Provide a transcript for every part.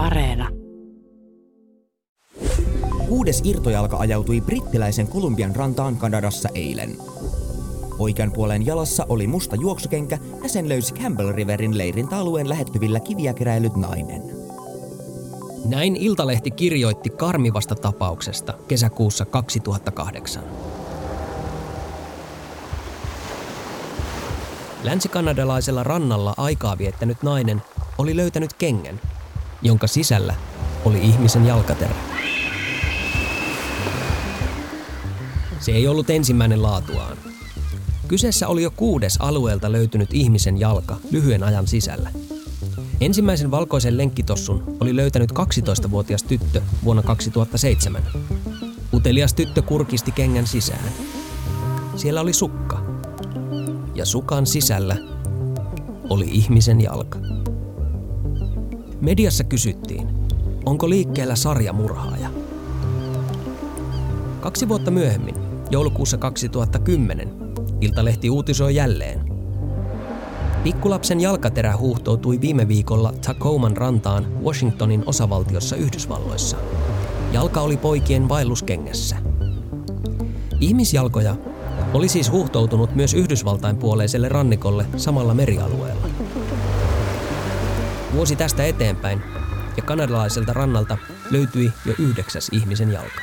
Areena. Kuudes irtojalka ajautui brittiläisen Kolumbian rantaan Kanadassa eilen. Oikean puolen jalassa oli musta juoksukenkä ja sen löysi Campbell Riverin leirintäalueen lähettyvillä kiviä keräilyt nainen. Näin Iltalehti kirjoitti karmivasta tapauksesta kesäkuussa 2008. Länsikanadalaisella rannalla aikaa viettänyt nainen oli löytänyt kengän, jonka sisällä oli ihmisen jalkaterä. Se ei ollut ensimmäinen laatuaan. Kyseessä oli jo kuudes alueelta löytynyt ihmisen jalka lyhyen ajan sisällä. Ensimmäisen valkoisen lenkkitossun oli löytänyt 12-vuotias tyttö vuonna 2007. Utelias tyttö kurkisti kengän sisään. Siellä oli sukka. Ja sukan sisällä oli ihmisen jalka. Mediassa kysyttiin, onko liikkeellä sarjamurhaaja. Kaksi vuotta myöhemmin, joulukuussa 2010, Iltalehti uutisoi jälleen. Pikkulapsen jalkaterä huuhtoutui viime viikolla Tacoman rantaan Washingtonin osavaltiossa Yhdysvalloissa. Jalka oli poikien vaelluskengessä. Ihmisjalkoja oli siis huuhtoutunut myös Yhdysvaltain puoleiselle rannikolle samalla merialueella. Vuosi tästä eteenpäin ja kanadalaiselta rannalta löytyi jo yhdeksäs ihmisen jalka.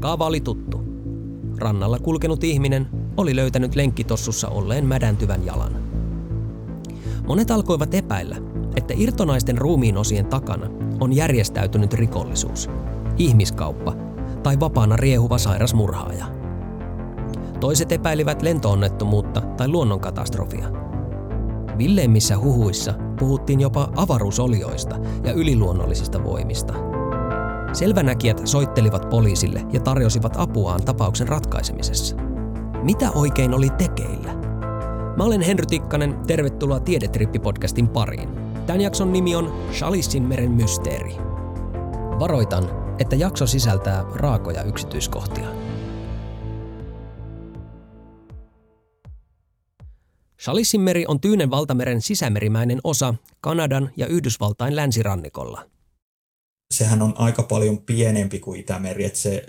Kaava oli tuttu. Rannalla kulkenut ihminen oli löytänyt lenkkitossussa olleen mädäntyvän jalan. Monet alkoivat epäillä, että irtonaisten ruumiinosien takana on järjestäytynyt rikollisuus, ihmiskauppa tai vapaana riehuva sairas murhaaja. Toiset epäilivät lentoonnettomuutta tai luonnonkatastrofia. Villeimmissä huhuissa puhuttiin jopa avaruusolioista ja yliluonnollisista voimista – Selvänäkijät soittelivat poliisille ja tarjosivat apuaan tapauksen ratkaisemisessa. Mitä oikein oli tekeillä? Mä olen Henry Tikkanen, tervetuloa Tiedetrippi-podcastin pariin. Tämän jakson nimi on Shalissin meren mysteeri. Varoitan, että jakso sisältää raakoja yksityiskohtia. Shalissin meri on Tyynen valtameren sisämerimäinen osa Kanadan ja Yhdysvaltain länsirannikolla – sehän on aika paljon pienempi kuin Itämeri, että se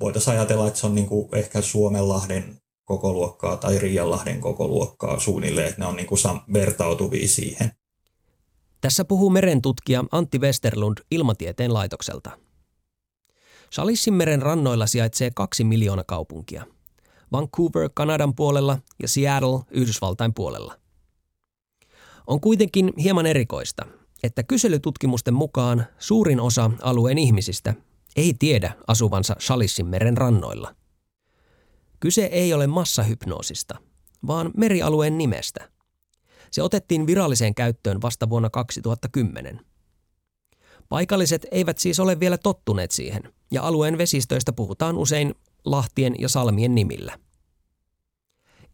voitaisiin ajatella, että se on niin kuin ehkä Suomenlahden koko luokkaa tai Riianlahden koko luokkaa suunnilleen, että ne on niin kuin vertautuvia siihen. Tässä puhuu merentutkija Antti Westerlund Ilmatieteen laitokselta. Salissinmeren rannoilla sijaitsee kaksi miljoona kaupunkia. Vancouver Kanadan puolella ja Seattle Yhdysvaltain puolella. On kuitenkin hieman erikoista, että kyselytutkimusten mukaan suurin osa alueen ihmisistä ei tiedä asuvansa Shalissinmeren rannoilla. Kyse ei ole massahypnoosista, vaan merialueen nimestä. Se otettiin viralliseen käyttöön vasta vuonna 2010. Paikalliset eivät siis ole vielä tottuneet siihen, ja alueen vesistöistä puhutaan usein lahtien ja salmien nimillä.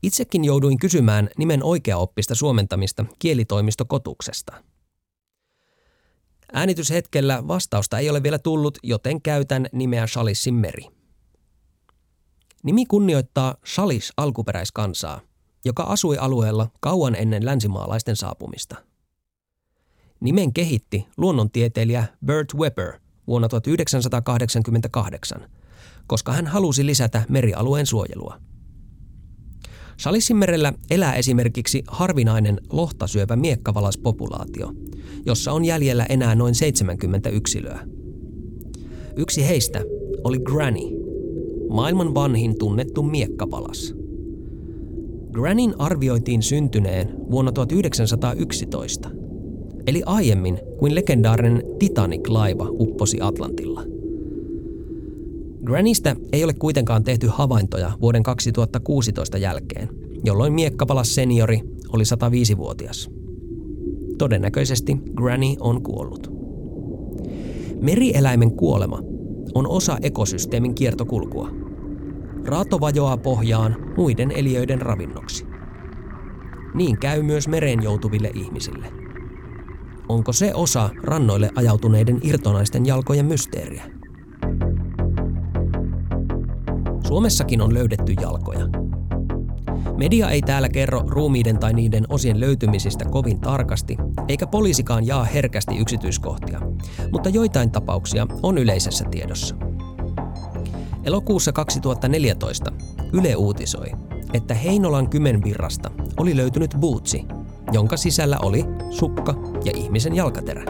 Itsekin jouduin kysymään nimen oikeaoppista suomentamista kielitoimistokotuksesta – Äänityshetkellä vastausta ei ole vielä tullut, joten käytän nimeä Shalissin meri. Nimi kunnioittaa Shalis alkuperäiskansaa, joka asui alueella kauan ennen länsimaalaisten saapumista. Nimen kehitti luonnontieteilijä Bert Weber vuonna 1988, koska hän halusi lisätä merialueen suojelua. Salissinmerellä elää esimerkiksi harvinainen lohta syövä miekkavalaspopulaatio, jossa on jäljellä enää noin 70 yksilöä. Yksi heistä oli Granny, maailman vanhin tunnettu miekkavalas. Granin arvioitiin syntyneen vuonna 1911, eli aiemmin kuin legendaarinen Titanic-laiva upposi Atlantilla. Granista ei ole kuitenkaan tehty havaintoja vuoden 2016 jälkeen, jolloin miekkapalas seniori oli 105-vuotias. Todennäköisesti Granny on kuollut. Merieläimen kuolema on osa ekosysteemin kiertokulkua. Raato vajoaa pohjaan muiden eliöiden ravinnoksi. Niin käy myös mereen joutuville ihmisille. Onko se osa rannoille ajautuneiden irtonaisten jalkojen mysteeriä? Suomessakin on löydetty jalkoja. Media ei täällä kerro ruumiiden tai niiden osien löytymisistä kovin tarkasti, eikä poliisikaan jaa herkästi yksityiskohtia, mutta joitain tapauksia on yleisessä tiedossa. Elokuussa 2014 Yle uutisoi, että Heinolan kymenvirrasta oli löytynyt buutsi, jonka sisällä oli sukka ja ihmisen jalkaterä.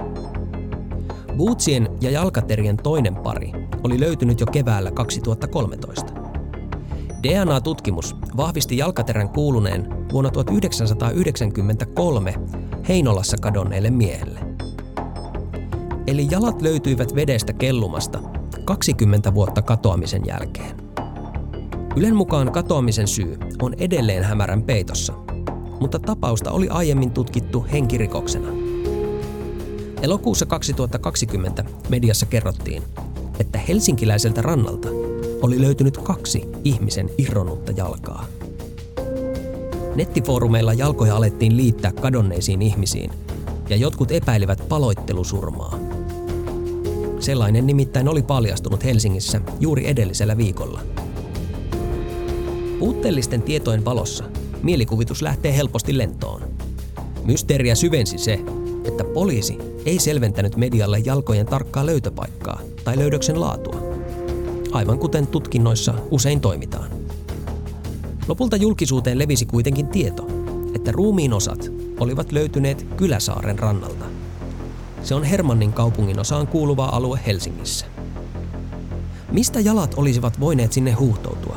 Bootsien ja jalkaterien toinen pari oli löytynyt jo keväällä 2013. DNA-tutkimus vahvisti jalkaterän kuuluneen vuonna 1993 Heinolassa kadonneelle miehelle. Eli jalat löytyivät vedestä kellumasta 20 vuotta katoamisen jälkeen. Ylen mukaan katoamisen syy on edelleen hämärän peitossa, mutta tapausta oli aiemmin tutkittu henkirikoksena. Elokuussa 2020 mediassa kerrottiin, että helsinkiläiseltä rannalta oli löytynyt kaksi ihmisen irronnutta jalkaa. Nettifoorumeilla jalkoja alettiin liittää kadonneisiin ihmisiin, ja jotkut epäilivät paloittelusurmaa. Sellainen nimittäin oli paljastunut Helsingissä juuri edellisellä viikolla. Puutteellisten tietojen valossa mielikuvitus lähtee helposti lentoon. Mysteeriä syvensi se, että poliisi ei selventänyt medialle jalkojen tarkkaa löytöpaikkaa tai löydöksen laatua. Aivan kuten tutkinnoissa usein toimitaan. Lopulta julkisuuteen levisi kuitenkin tieto, että ruumiin osat olivat löytyneet Kyläsaaren rannalta. Se on Hermannin kaupungin osaan kuuluva alue Helsingissä. Mistä jalat olisivat voineet sinne huuhtoutua?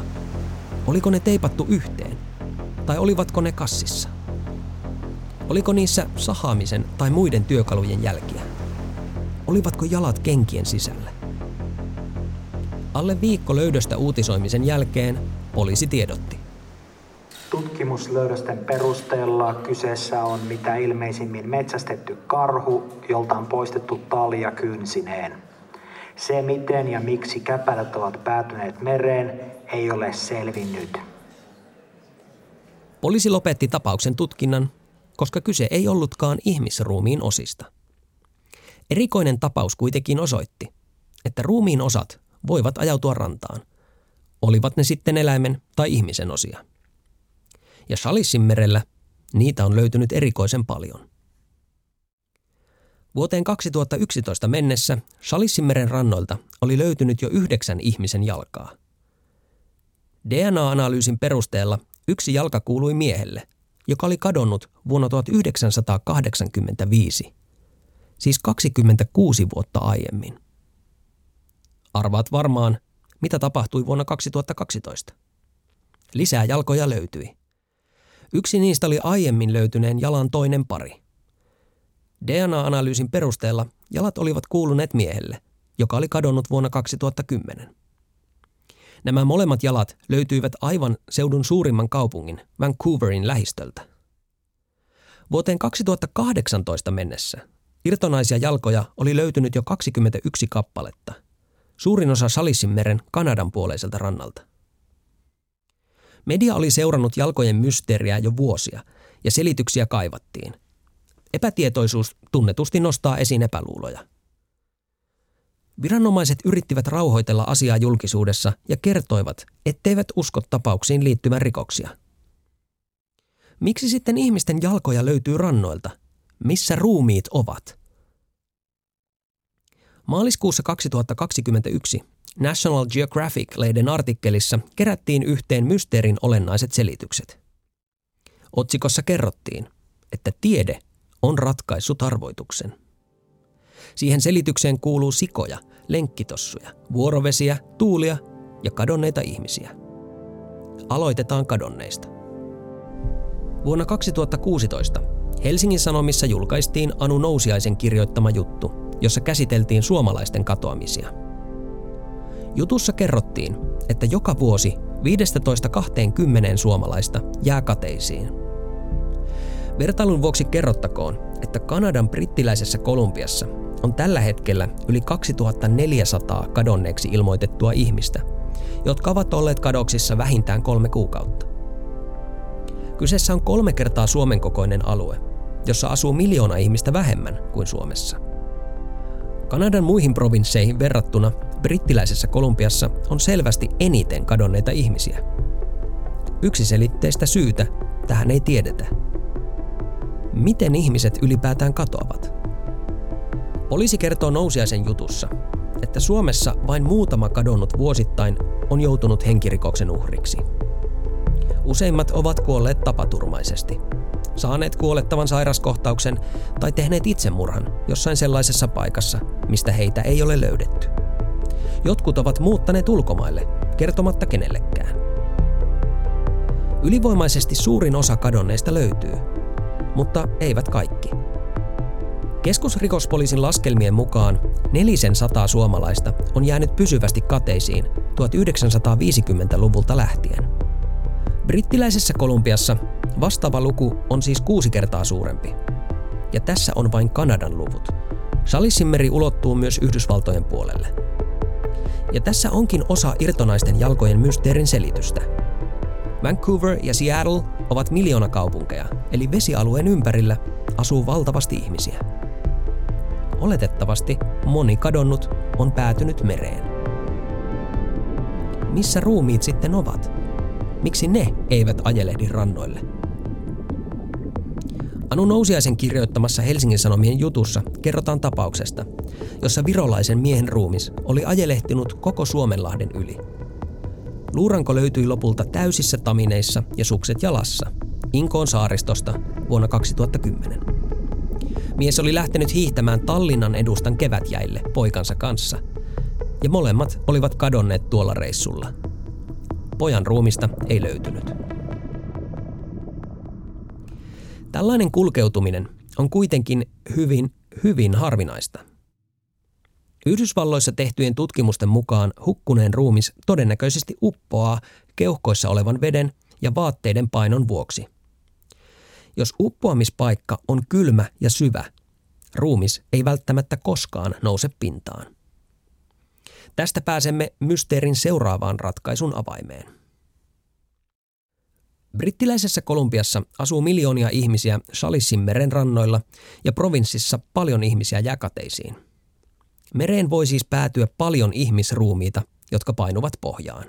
Oliko ne teipattu yhteen? Tai olivatko ne kassissa? Oliko niissä sahaamisen tai muiden työkalujen jälkiä? Olivatko jalat kenkien sisällä? Alle viikko löydöstä uutisoimisen jälkeen poliisi tiedotti. Tutkimuslöydösten perusteella kyseessä on mitä ilmeisimmin metsästetty karhu, jolta on poistettu talia kynsineen. Se miten ja miksi käpälät ovat päätyneet mereen ei ole selvinnyt. Poliisi lopetti tapauksen tutkinnan, koska kyse ei ollutkaan ihmisruumiin osista. Erikoinen tapaus kuitenkin osoitti, että ruumiin osat voivat ajautua rantaan, olivat ne sitten eläimen tai ihmisen osia. Ja Shalissinmerellä niitä on löytynyt erikoisen paljon. Vuoteen 2011 mennessä Shalissinmeren rannoilta oli löytynyt jo yhdeksän ihmisen jalkaa. DNA-analyysin perusteella yksi jalka kuului miehelle, joka oli kadonnut vuonna 1985, siis 26 vuotta aiemmin. Arvaat varmaan, mitä tapahtui vuonna 2012. Lisää jalkoja löytyi. Yksi niistä oli aiemmin löytyneen jalan toinen pari. DNA-analyysin perusteella jalat olivat kuuluneet miehelle, joka oli kadonnut vuonna 2010. Nämä molemmat jalat löytyivät aivan seudun suurimman kaupungin, Vancouverin lähistöltä. Vuoteen 2018 mennessä irtonaisia jalkoja oli löytynyt jo 21 kappaletta – suurin osa Salissinmeren Kanadan puoleiselta rannalta. Media oli seurannut jalkojen mysteeriä jo vuosia ja selityksiä kaivattiin. Epätietoisuus tunnetusti nostaa esiin epäluuloja. Viranomaiset yrittivät rauhoitella asiaa julkisuudessa ja kertoivat, etteivät usko tapauksiin liittyvän rikoksia. Miksi sitten ihmisten jalkoja löytyy rannoilta? Missä ruumiit ovat? Maaliskuussa 2021 National Geographic-lehden artikkelissa kerättiin yhteen mysteerin olennaiset selitykset. Otsikossa kerrottiin, että tiede on ratkaissut arvoituksen. Siihen selitykseen kuuluu sikoja, lenkkitossuja, vuorovesiä, tuulia ja kadonneita ihmisiä. Aloitetaan kadonneista. Vuonna 2016 Helsingin Sanomissa julkaistiin Anu Nousiaisen kirjoittama juttu – jossa käsiteltiin suomalaisten katoamisia. Jutussa kerrottiin, että joka vuosi 15-20 suomalaista jää kateisiin. Vertailun vuoksi kerrottakoon, että Kanadan brittiläisessä Kolumbiassa on tällä hetkellä yli 2400 kadonneeksi ilmoitettua ihmistä, jotka ovat olleet kadoksissa vähintään kolme kuukautta. Kyseessä on kolme kertaa Suomen kokoinen alue, jossa asuu miljoona ihmistä vähemmän kuin Suomessa – Kanadan muihin provinsseihin verrattuna brittiläisessä Kolumbiassa on selvästi eniten kadonneita ihmisiä. yksiselitteistä syytä tähän ei tiedetä. Miten ihmiset ylipäätään katoavat? Poliisi kertoo nousiaisen jutussa, että Suomessa vain muutama kadonnut vuosittain on joutunut henkirikoksen uhriksi. Useimmat ovat kuolleet tapaturmaisesti, saaneet kuolettavan sairaskohtauksen tai tehneet itsemurhan jossain sellaisessa paikassa, mistä heitä ei ole löydetty. Jotkut ovat muuttaneet ulkomaille, kertomatta kenellekään. Ylivoimaisesti suurin osa kadonneista löytyy, mutta eivät kaikki. Keskusrikospoliisin laskelmien mukaan nelisen sataa suomalaista on jäänyt pysyvästi kateisiin 1950-luvulta lähtien. Brittiläisessä Kolumbiassa vastaava luku on siis kuusi kertaa suurempi. Ja tässä on vain Kanadan luvut. Salissimeri ulottuu myös Yhdysvaltojen puolelle. Ja tässä onkin osa irtonaisten jalkojen mysteerin selitystä. Vancouver ja Seattle ovat miljoonakaupunkeja, eli vesialueen ympärillä asuu valtavasti ihmisiä. Oletettavasti moni kadonnut on päätynyt mereen. Missä ruumiit sitten ovat? Miksi ne eivät ajelehdi rannoille? Anu Nousiaisen kirjoittamassa Helsingin Sanomien jutussa kerrotaan tapauksesta, jossa virolaisen miehen ruumis oli ajelehtinut koko Suomenlahden yli. Luuranko löytyi lopulta täysissä tamineissa ja sukset jalassa Inkoon saaristosta vuonna 2010. Mies oli lähtenyt hiihtämään Tallinnan edustan kevätjäille poikansa kanssa, ja molemmat olivat kadonneet tuolla reissulla. Pojan ruumista ei löytynyt. Tällainen kulkeutuminen on kuitenkin hyvin, hyvin harvinaista. Yhdysvalloissa tehtyjen tutkimusten mukaan hukkuneen ruumis todennäköisesti uppoaa keuhkoissa olevan veden ja vaatteiden painon vuoksi – jos uppoamispaikka on kylmä ja syvä, ruumis ei välttämättä koskaan nouse pintaan. Tästä pääsemme mysteerin seuraavaan ratkaisun avaimeen. Brittiläisessä Kolumbiassa asuu miljoonia ihmisiä Salissin meren rannoilla ja provinssissa paljon ihmisiä jääkateisiin. Mereen voi siis päätyä paljon ihmisruumiita, jotka painuvat pohjaan.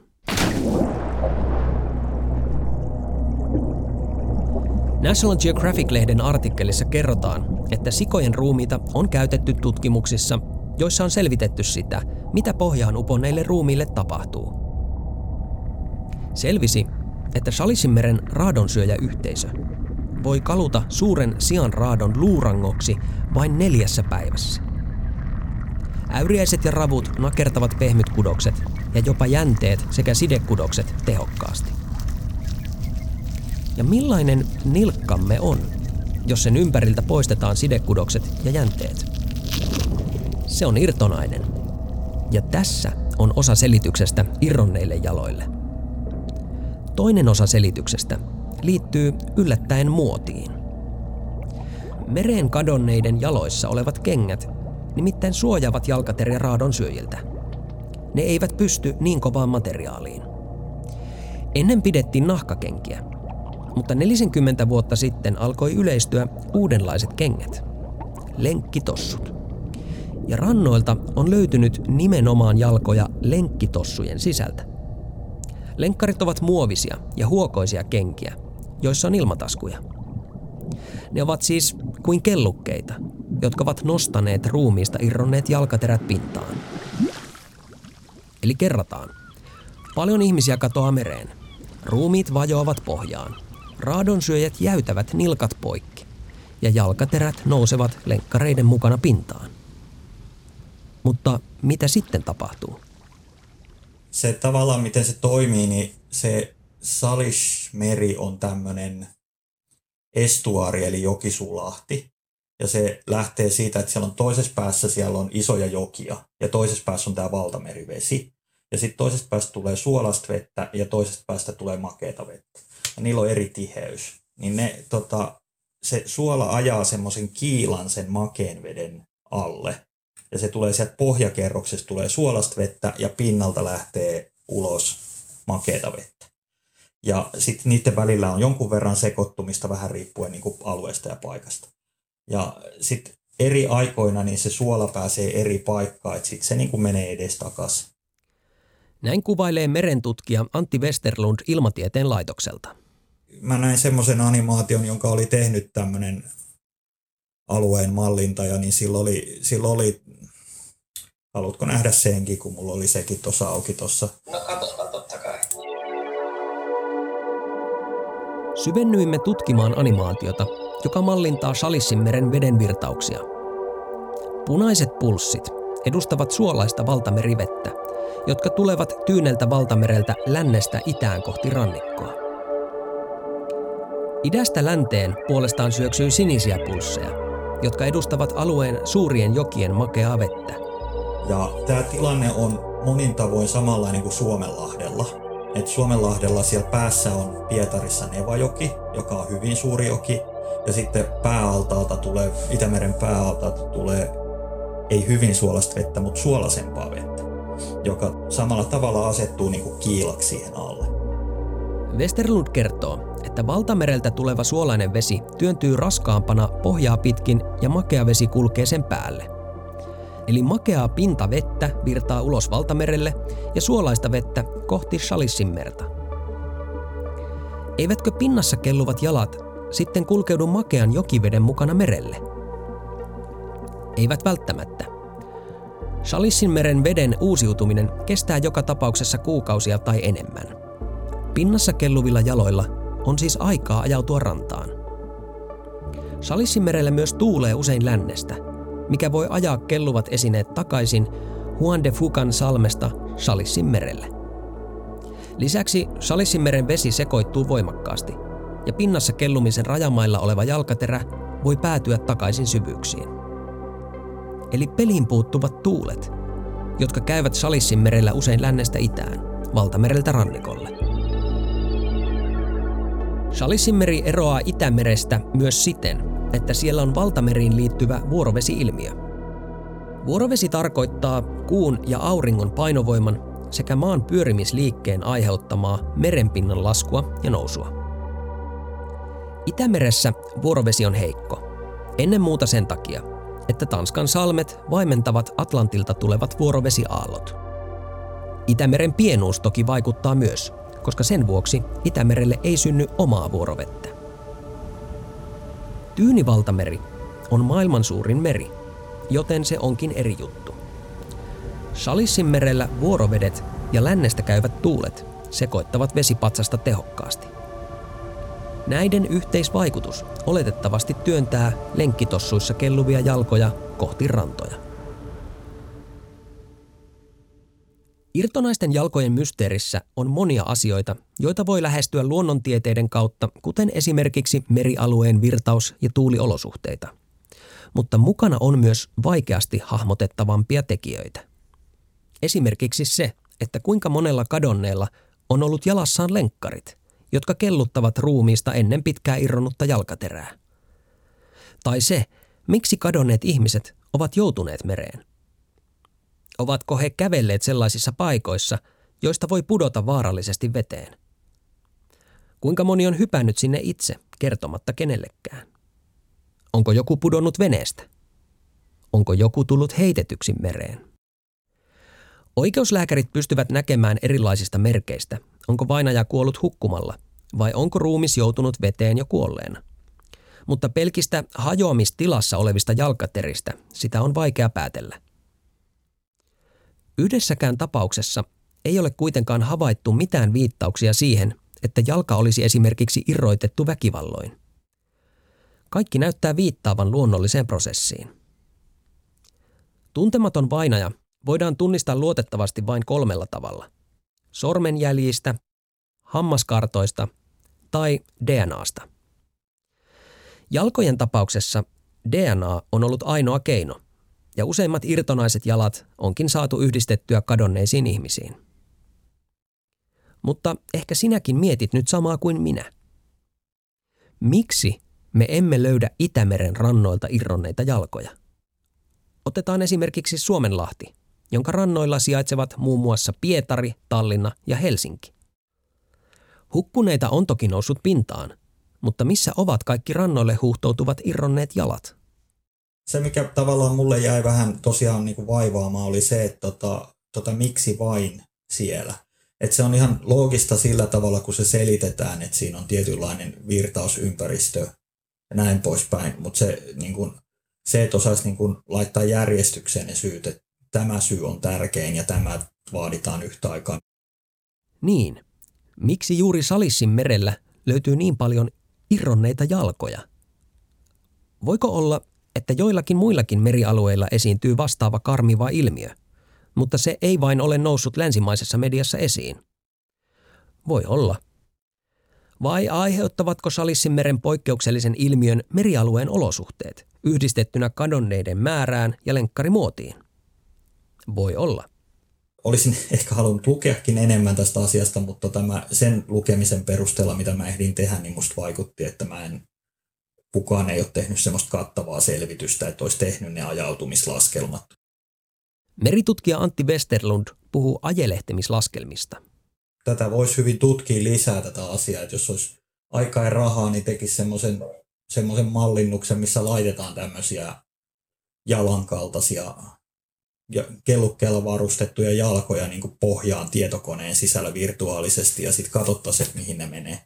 National Geographic-lehden artikkelissa kerrotaan, että sikojen ruumiita on käytetty tutkimuksissa, joissa on selvitetty sitä, mitä pohjaan uponneille ruumiille tapahtuu. Selvisi, että Shalissimeren raadonsyöjäyhteisö voi kaluta suuren sian raadon luurangoksi vain neljässä päivässä. Äyriäiset ja ravut nakertavat pehmytkudokset ja jopa jänteet sekä sidekudokset tehokkaasti. Ja millainen nilkkamme on, jos sen ympäriltä poistetaan sidekudokset ja jänteet? Se on irtonainen. Ja tässä on osa selityksestä irronneille jaloille. Toinen osa selityksestä liittyy yllättäen muotiin. Mereen kadonneiden jaloissa olevat kengät nimittäin suojaavat jalkateriä raadon syöjiltä. Ne eivät pysty niin kovaan materiaaliin. Ennen pidettiin nahkakenkiä, mutta 40 vuotta sitten alkoi yleistyä uudenlaiset kengät, lenkkitossut. Ja rannoilta on löytynyt nimenomaan jalkoja lenkkitossujen sisältä. Lenkkarit ovat muovisia ja huokoisia kenkiä, joissa on ilmataskuja. Ne ovat siis kuin kellukkeita, jotka ovat nostaneet ruumiista irronneet jalkaterät pintaan. Eli kerrataan. Paljon ihmisiä katoaa mereen. Ruumiit vajoavat pohjaan – raadonsyöjät jäytävät nilkat poikki ja jalkaterät nousevat lenkkareiden mukana pintaan. Mutta mitä sitten tapahtuu? Se tavallaan, miten se toimii, niin se Salish-meri on tämmöinen estuari eli jokisulahti. Ja se lähtee siitä, että siellä on toisessa päässä siellä on isoja jokia ja toisessa päässä on tämä valtamerivesi. Ja sitten toisesta päästä tulee suolasta vettä ja toisesta päästä tulee makeata vettä ja niillä on eri tiheys, niin ne, tota, se suola ajaa semmoisen kiilan sen makeen veden alle. Ja se tulee sieltä pohjakerroksesta, tulee suolasta vettä ja pinnalta lähtee ulos makeata vettä. Ja sitten niiden välillä on jonkun verran sekoittumista vähän riippuen niin kuin alueesta ja paikasta. Ja sitten eri aikoina niin se suola pääsee eri paikkaan, että sitten se niin kuin menee edes takaisin. Näin kuvailee merentutkija Antti Westerlund Ilmatieteen laitokselta. Mä näin semmoisen animaation, jonka oli tehnyt tämmöinen alueen mallintaja, niin silloin oli, silloin oli haluatko nähdä senkin, kun mulla oli sekin tuossa auki tuossa. No katsotaan totta kai. Syvennyimme tutkimaan animaatiota, joka mallintaa Salissinmeren vedenvirtauksia. Punaiset pulssit edustavat suolaista valtamerivettä, jotka tulevat Tyyneltä valtamereltä lännestä itään kohti rannikkoa. Idästä länteen puolestaan syöksyy sinisiä pulsseja, jotka edustavat alueen suurien jokien makeaa vettä. Ja tämä tilanne on monin tavoin samanlainen kuin Suomenlahdella. Et Suomenlahdella siellä päässä on Pietarissa Nevajoki, joka on hyvin suuri joki, ja sitten pääaltaalta tulee, Itämeren pääaltaalta tulee ei hyvin suolasta vettä, mutta suolasempaa vettä, joka samalla tavalla asettuu niin kuin kiilaksi siihen alle. Westerlund kertoo, että valtamereltä tuleva suolainen vesi työntyy raskaampana pohjaa pitkin ja makea vesi kulkee sen päälle. Eli makeaa pintavettä virtaa ulos valtamerelle ja suolaista vettä kohti Shalissinmerta. Eivätkö pinnassa kelluvat jalat sitten kulkeudu makean jokiveden mukana merelle? Eivät välttämättä. Shalissinmeren veden uusiutuminen kestää joka tapauksessa kuukausia tai enemmän. Pinnassa kelluvilla jaloilla on siis aikaa ajautua rantaan. Shalissinmerellä myös tuulee usein lännestä, mikä voi ajaa kelluvat esineet takaisin Juan de Fucan salmesta Shalissinmerelle. Lisäksi Shalissinmeren vesi sekoittuu voimakkaasti, ja pinnassa kellumisen rajamailla oleva jalkaterä voi päätyä takaisin syvyyksiin. Eli peliin puuttuvat tuulet, jotka käyvät Shalissinmerellä usein lännestä itään, valtamereltä rannikolle. Shalissinmeri eroaa Itämerestä myös siten, että siellä on valtameriin liittyvä vuorovesi-ilmiö. Vuorovesi tarkoittaa kuun ja auringon painovoiman sekä maan pyörimisliikkeen aiheuttamaa merenpinnan laskua ja nousua. Itämeressä vuorovesi on heikko, ennen muuta sen takia, että Tanskan salmet vaimentavat Atlantilta tulevat vuorovesiaallot. Itämeren pienuus toki vaikuttaa myös, koska sen vuoksi Itämerelle ei synny omaa vuorovettä. Tyynivaltameri on maailman suurin meri, joten se onkin eri juttu. Shalissinmerellä vuorovedet ja lännestä käyvät tuulet sekoittavat vesipatsasta tehokkaasti. Näiden yhteisvaikutus oletettavasti työntää lenkkitossuissa kelluvia jalkoja kohti rantoja. Irtonaisten jalkojen mysteerissä on monia asioita, joita voi lähestyä luonnontieteiden kautta, kuten esimerkiksi merialueen virtaus- ja tuuliolosuhteita. Mutta mukana on myös vaikeasti hahmotettavampia tekijöitä. Esimerkiksi se, että kuinka monella kadonneella on ollut jalassaan lenkkarit, jotka kelluttavat ruumiista ennen pitkää irronnutta jalkaterää. Tai se, miksi kadonneet ihmiset ovat joutuneet mereen. Ovatko he kävelleet sellaisissa paikoissa, joista voi pudota vaarallisesti veteen? Kuinka moni on hypännyt sinne itse, kertomatta kenellekään? Onko joku pudonnut veneestä? Onko joku tullut heitetyksi mereen? Oikeuslääkärit pystyvät näkemään erilaisista merkeistä, onko vainaja kuollut hukkumalla vai onko ruumis joutunut veteen jo kuolleena. Mutta pelkistä hajoamistilassa olevista jalkateristä sitä on vaikea päätellä. Yhdessäkään tapauksessa ei ole kuitenkaan havaittu mitään viittauksia siihen, että jalka olisi esimerkiksi irroitettu väkivalloin. Kaikki näyttää viittaavan luonnolliseen prosessiin. Tuntematon vainaja voidaan tunnistaa luotettavasti vain kolmella tavalla. Sormenjäljistä, hammaskartoista tai DNAsta. Jalkojen tapauksessa DNA on ollut ainoa keino – ja useimmat irtonaiset jalat onkin saatu yhdistettyä kadonneisiin ihmisiin. Mutta ehkä sinäkin mietit nyt samaa kuin minä. Miksi me emme löydä Itämeren rannoilta irronneita jalkoja? Otetaan esimerkiksi Suomenlahti, jonka rannoilla sijaitsevat muun muassa Pietari, Tallinna ja Helsinki. Hukkuneita on toki noussut pintaan, mutta missä ovat kaikki rannoille huuhtoutuvat irronneet jalat? Se, mikä tavallaan mulle jäi vähän tosiaan niin kuin vaivaamaan, oli se, että tota, tota, miksi vain siellä. Et se on ihan loogista sillä tavalla, kun se selitetään, että siinä on tietynlainen virtausympäristö ja näin poispäin, mutta se, niin kun, se, että osaisi niin kun, laittaa järjestykseen ne syyt, että tämä syy on tärkein ja tämä vaaditaan yhtä aikaa. Niin. Miksi juuri Salissin merellä löytyy niin paljon irronneita jalkoja? Voiko olla, että joillakin muillakin merialueilla esiintyy vastaava karmiva ilmiö, mutta se ei vain ole noussut länsimaisessa mediassa esiin? Voi olla. Vai aiheuttavatko Salissinmeren poikkeuksellisen ilmiön merialueen olosuhteet yhdistettynä kadonneiden määrään ja lenkkarimuotiin? Voi olla. Olisin ehkä halunnut lukeakin enemmän tästä asiasta, mutta tämä, sen lukemisen perusteella, mitä mä ehdin tehdä, niin musta vaikutti, että mä en, kukaan ei ole tehnyt semmoista kattavaa selvitystä, että olisi tehnyt ne ajautumislaskelmat. Meritutkija Antti Westerlund puhuu ajelehtemislaskelmista. Tätä voisi hyvin tutkia lisää tätä asiaa, että jos olisi aikaa ja rahaa, niin tekisi semmoisen, semmoisen mallinnuksen, missä laitetaan tämmöisiä jalankaltaisia ja kellukkeella varustettuja jalkoja niin kuin pohjaan tietokoneen sisällä virtuaalisesti ja sitten katsottaisiin, että mihin ne menee.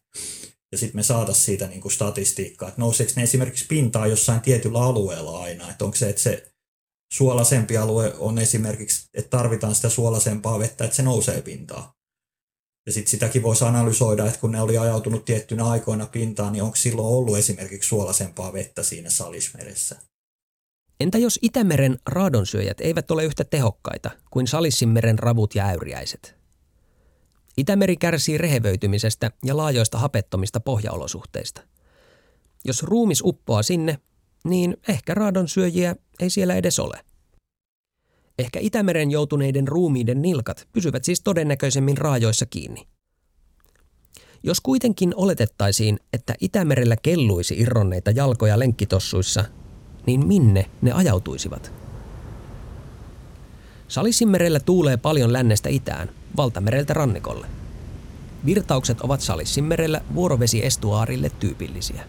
Ja sitten me saataisiin siitä niin kuin statistiikkaa, että nouseeko ne esimerkiksi pintaa jossain tietyllä alueella aina, että onko se, että se suolaisempi alue on esimerkiksi, että tarvitaan sitä suolaisempaa vettä, että se nousee pintaan. Ja sitten sitäkin voisi analysoida, että kun ne oli ajautunut tiettynä aikoina pintaan, niin onko silloin ollut esimerkiksi suolaisempaa vettä siinä salismeressä. Entä jos Itämeren raadonsyöjät eivät ole yhtä tehokkaita kuin Salissinmeren ravut ja äyriäiset? Itämeri kärsii rehevöitymisestä ja laajoista hapettomista pohjaolosuhteista. Jos ruumis uppoaa sinne, niin ehkä raadonsyöjiä ei siellä edes ole. Ehkä Itämeren joutuneiden ruumiiden nilkat pysyvät siis todennäköisemmin raajoissa kiinni. Jos kuitenkin oletettaisiin, että Itämerellä kelluisi irronneita jalkoja lenkkitossuissa niin minne ne ajautuisivat? Salissinmerellä tuulee paljon lännestä itään, valtamereltä rannikolle. Virtaukset ovat Salissinmerellä vuorovesiestuaarille tyypillisiä.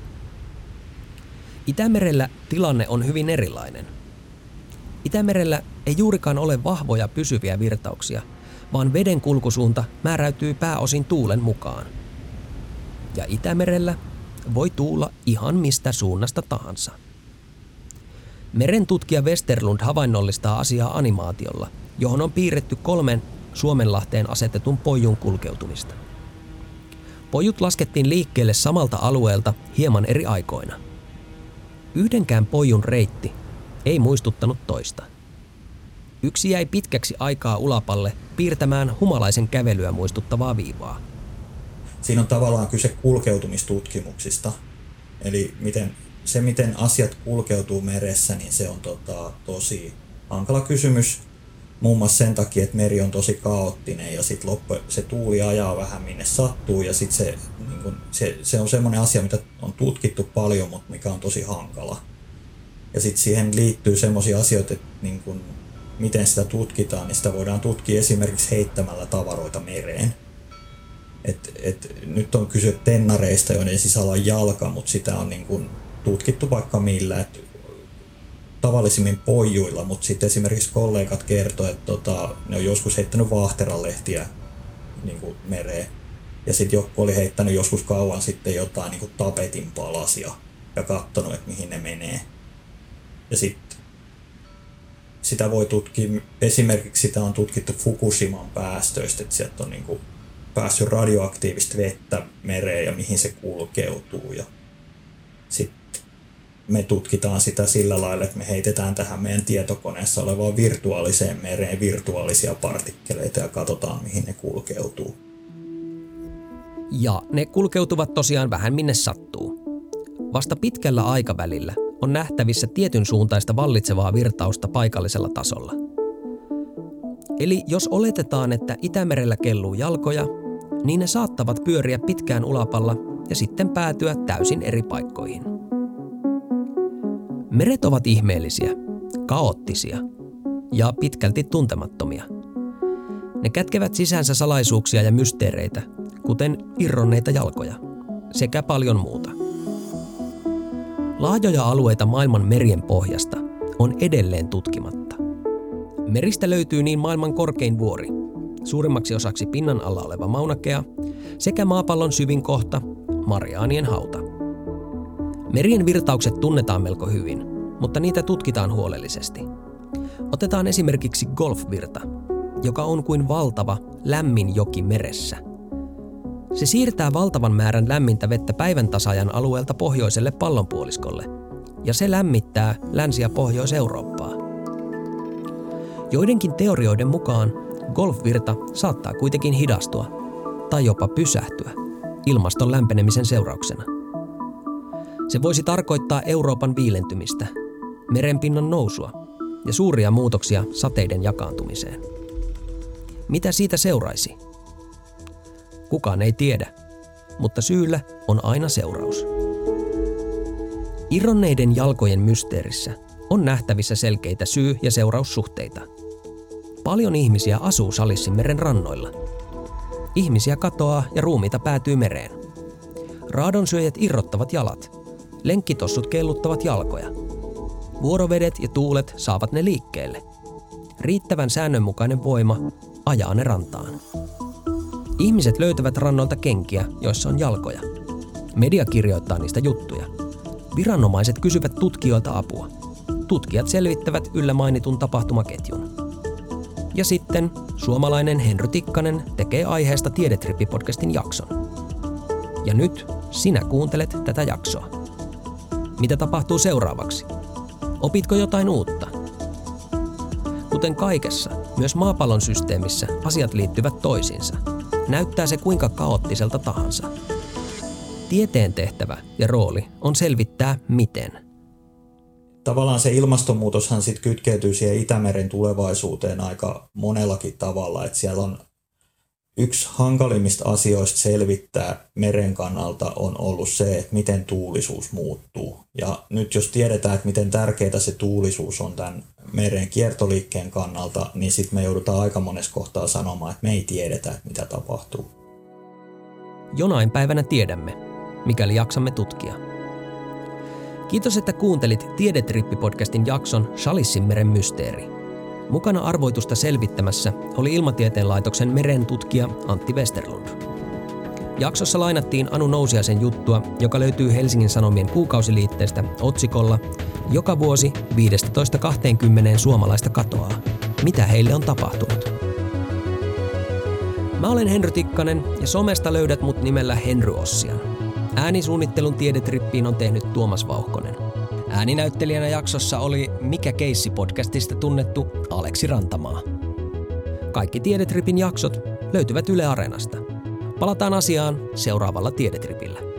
Itämerellä tilanne on hyvin erilainen. Itämerellä ei juurikaan ole vahvoja pysyviä virtauksia, vaan veden kulkusuunta määräytyy pääosin tuulen mukaan. Ja Itämerellä voi tuulla ihan mistä suunnasta tahansa. Merentutkija Westerlund havainnollistaa asiaa animaatiolla, johon on piirretty kolmen Suomenlahteen asetetun pojun kulkeutumista. Pojut laskettiin liikkeelle samalta alueelta hieman eri aikoina. Yhdenkään pojun reitti ei muistuttanut toista. Yksi jäi pitkäksi aikaa ulapalle piirtämään humalaisen kävelyä muistuttavaa viivaa. Siinä on tavallaan kyse kulkeutumistutkimuksista, eli miten se, miten asiat kulkeutuu meressä, niin se on tota, tosi hankala kysymys. Muun muassa sen takia, että meri on tosi kaoottinen ja sitten loppu, se tuuli ajaa vähän minne sattuu ja sitten se, niin kun, se, se on semmoinen asia, mitä on tutkittu paljon, mutta mikä on tosi hankala. Ja sitten siihen liittyy semmoisia asioita, että niin kun, miten sitä tutkitaan, niin sitä voidaan tutkia esimerkiksi heittämällä tavaroita mereen. Et, et, nyt on kyse tennareista, joiden sisällä on jalka, mutta sitä on niin kun, tutkittu vaikka millä, että tavallisimmin pojuilla, mutta sitten esimerkiksi kollegat kertoi, että tota, ne on joskus heittänyt vaahteralehtiä niin kuin mereen. Ja sitten joku oli heittänyt joskus kauan sitten jotain niin kuin tapetin palasia ja katsonut, että mihin ne menee. Ja sitten sitä voi tutkia, esimerkiksi sitä on tutkittu Fukushiman päästöistä, että sieltä on niin kuin päässyt radioaktiivista vettä mereen ja mihin se kulkeutuu. Ja me tutkitaan sitä sillä lailla, että me heitetään tähän meidän tietokoneessa olevaan virtuaaliseen mereen virtuaalisia partikkeleita ja katsotaan, mihin ne kulkeutuu. Ja ne kulkeutuvat tosiaan vähän minne sattuu. Vasta pitkällä aikavälillä on nähtävissä tietyn suuntaista vallitsevaa virtausta paikallisella tasolla. Eli jos oletetaan, että Itämerellä kelluu jalkoja, niin ne saattavat pyöriä pitkään ulapalla ja sitten päätyä täysin eri paikkoihin – Meret ovat ihmeellisiä, kaoottisia ja pitkälti tuntemattomia. Ne kätkevät sisäänsä salaisuuksia ja mysteereitä, kuten irronneita jalkoja, sekä paljon muuta. Laajoja alueita maailman merien pohjasta on edelleen tutkimatta. Meristä löytyy niin maailman korkein vuori, suurimmaksi osaksi pinnan alla oleva maunakea, sekä maapallon syvin kohta, Mariaanien hauta. Merien virtaukset tunnetaan melko hyvin, mutta niitä tutkitaan huolellisesti. Otetaan esimerkiksi golfvirta, joka on kuin valtava, lämmin joki meressä. Se siirtää valtavan määrän lämmintä vettä päivän tasajan alueelta pohjoiselle pallonpuoliskolle, ja se lämmittää Länsi- ja Pohjois-Eurooppaa. Joidenkin teorioiden mukaan golfvirta saattaa kuitenkin hidastua tai jopa pysähtyä ilmaston lämpenemisen seurauksena. Se voisi tarkoittaa Euroopan viilentymistä, merenpinnan nousua ja suuria muutoksia sateiden jakaantumiseen. Mitä siitä seuraisi? Kukaan ei tiedä, mutta syyllä on aina seuraus. Irronneiden jalkojen mysteerissä on nähtävissä selkeitä syy- ja seuraussuhteita. Paljon ihmisiä asuu Salissimeren rannoilla. Ihmisiä katoaa ja ruumiita päätyy mereen. Raadonsyöjät irrottavat jalat. Lenkkitossut kelluttavat jalkoja. Vuorovedet ja tuulet saavat ne liikkeelle. Riittävän säännönmukainen voima ajaa ne rantaan. Ihmiset löytävät rannoilta kenkiä, joissa on jalkoja. Media kirjoittaa niistä juttuja. Viranomaiset kysyvät tutkijoilta apua. Tutkijat selvittävät yllä mainitun tapahtumaketjun. Ja sitten suomalainen Henry Tikkanen tekee aiheesta Tiedetrippi-podcastin jakson. Ja nyt sinä kuuntelet tätä jaksoa. Mitä tapahtuu seuraavaksi? Opitko jotain uutta? Kuten kaikessa, myös maapallon systeemissä asiat liittyvät toisiinsa. Näyttää se kuinka kaoottiselta tahansa. Tieteen tehtävä ja rooli on selvittää miten. Tavallaan se ilmastonmuutoshan sitten kytkeytyy siihen Itämeren tulevaisuuteen aika monellakin tavalla, että siellä on yksi hankalimmista asioista selvittää meren kannalta on ollut se, että miten tuulisuus muuttuu. Ja nyt jos tiedetään, että miten tärkeää se tuulisuus on tämän meren kiertoliikkeen kannalta, niin sitten me joudutaan aika monessa kohtaa sanomaan, että me ei tiedetä, että mitä tapahtuu. Jonain päivänä tiedämme, mikäli jaksamme tutkia. Kiitos, että kuuntelit Tiedetrippi-podcastin jakson Shalissinmeren mysteeri. Mukana arvoitusta selvittämässä oli Ilmatieteen laitoksen merentutkija Antti Westerlund. Jaksossa lainattiin Anu Nousiaisen juttua, joka löytyy Helsingin Sanomien kuukausiliitteestä otsikolla Joka vuosi 15-20 suomalaista katoaa. Mitä heille on tapahtunut? Mä olen Henry Tikkanen ja somesta löydät mut nimellä Henry Ossian. Äänisuunnittelun tiedetrippiin on tehnyt Tuomas Vauhkonen. Ääninäyttelijänä jaksossa oli Mikä keissi podcastista tunnettu Aleksi Rantamaa. Kaikki Tiedetripin jaksot löytyvät Yle Areenasta. Palataan asiaan seuraavalla Tiedetripillä.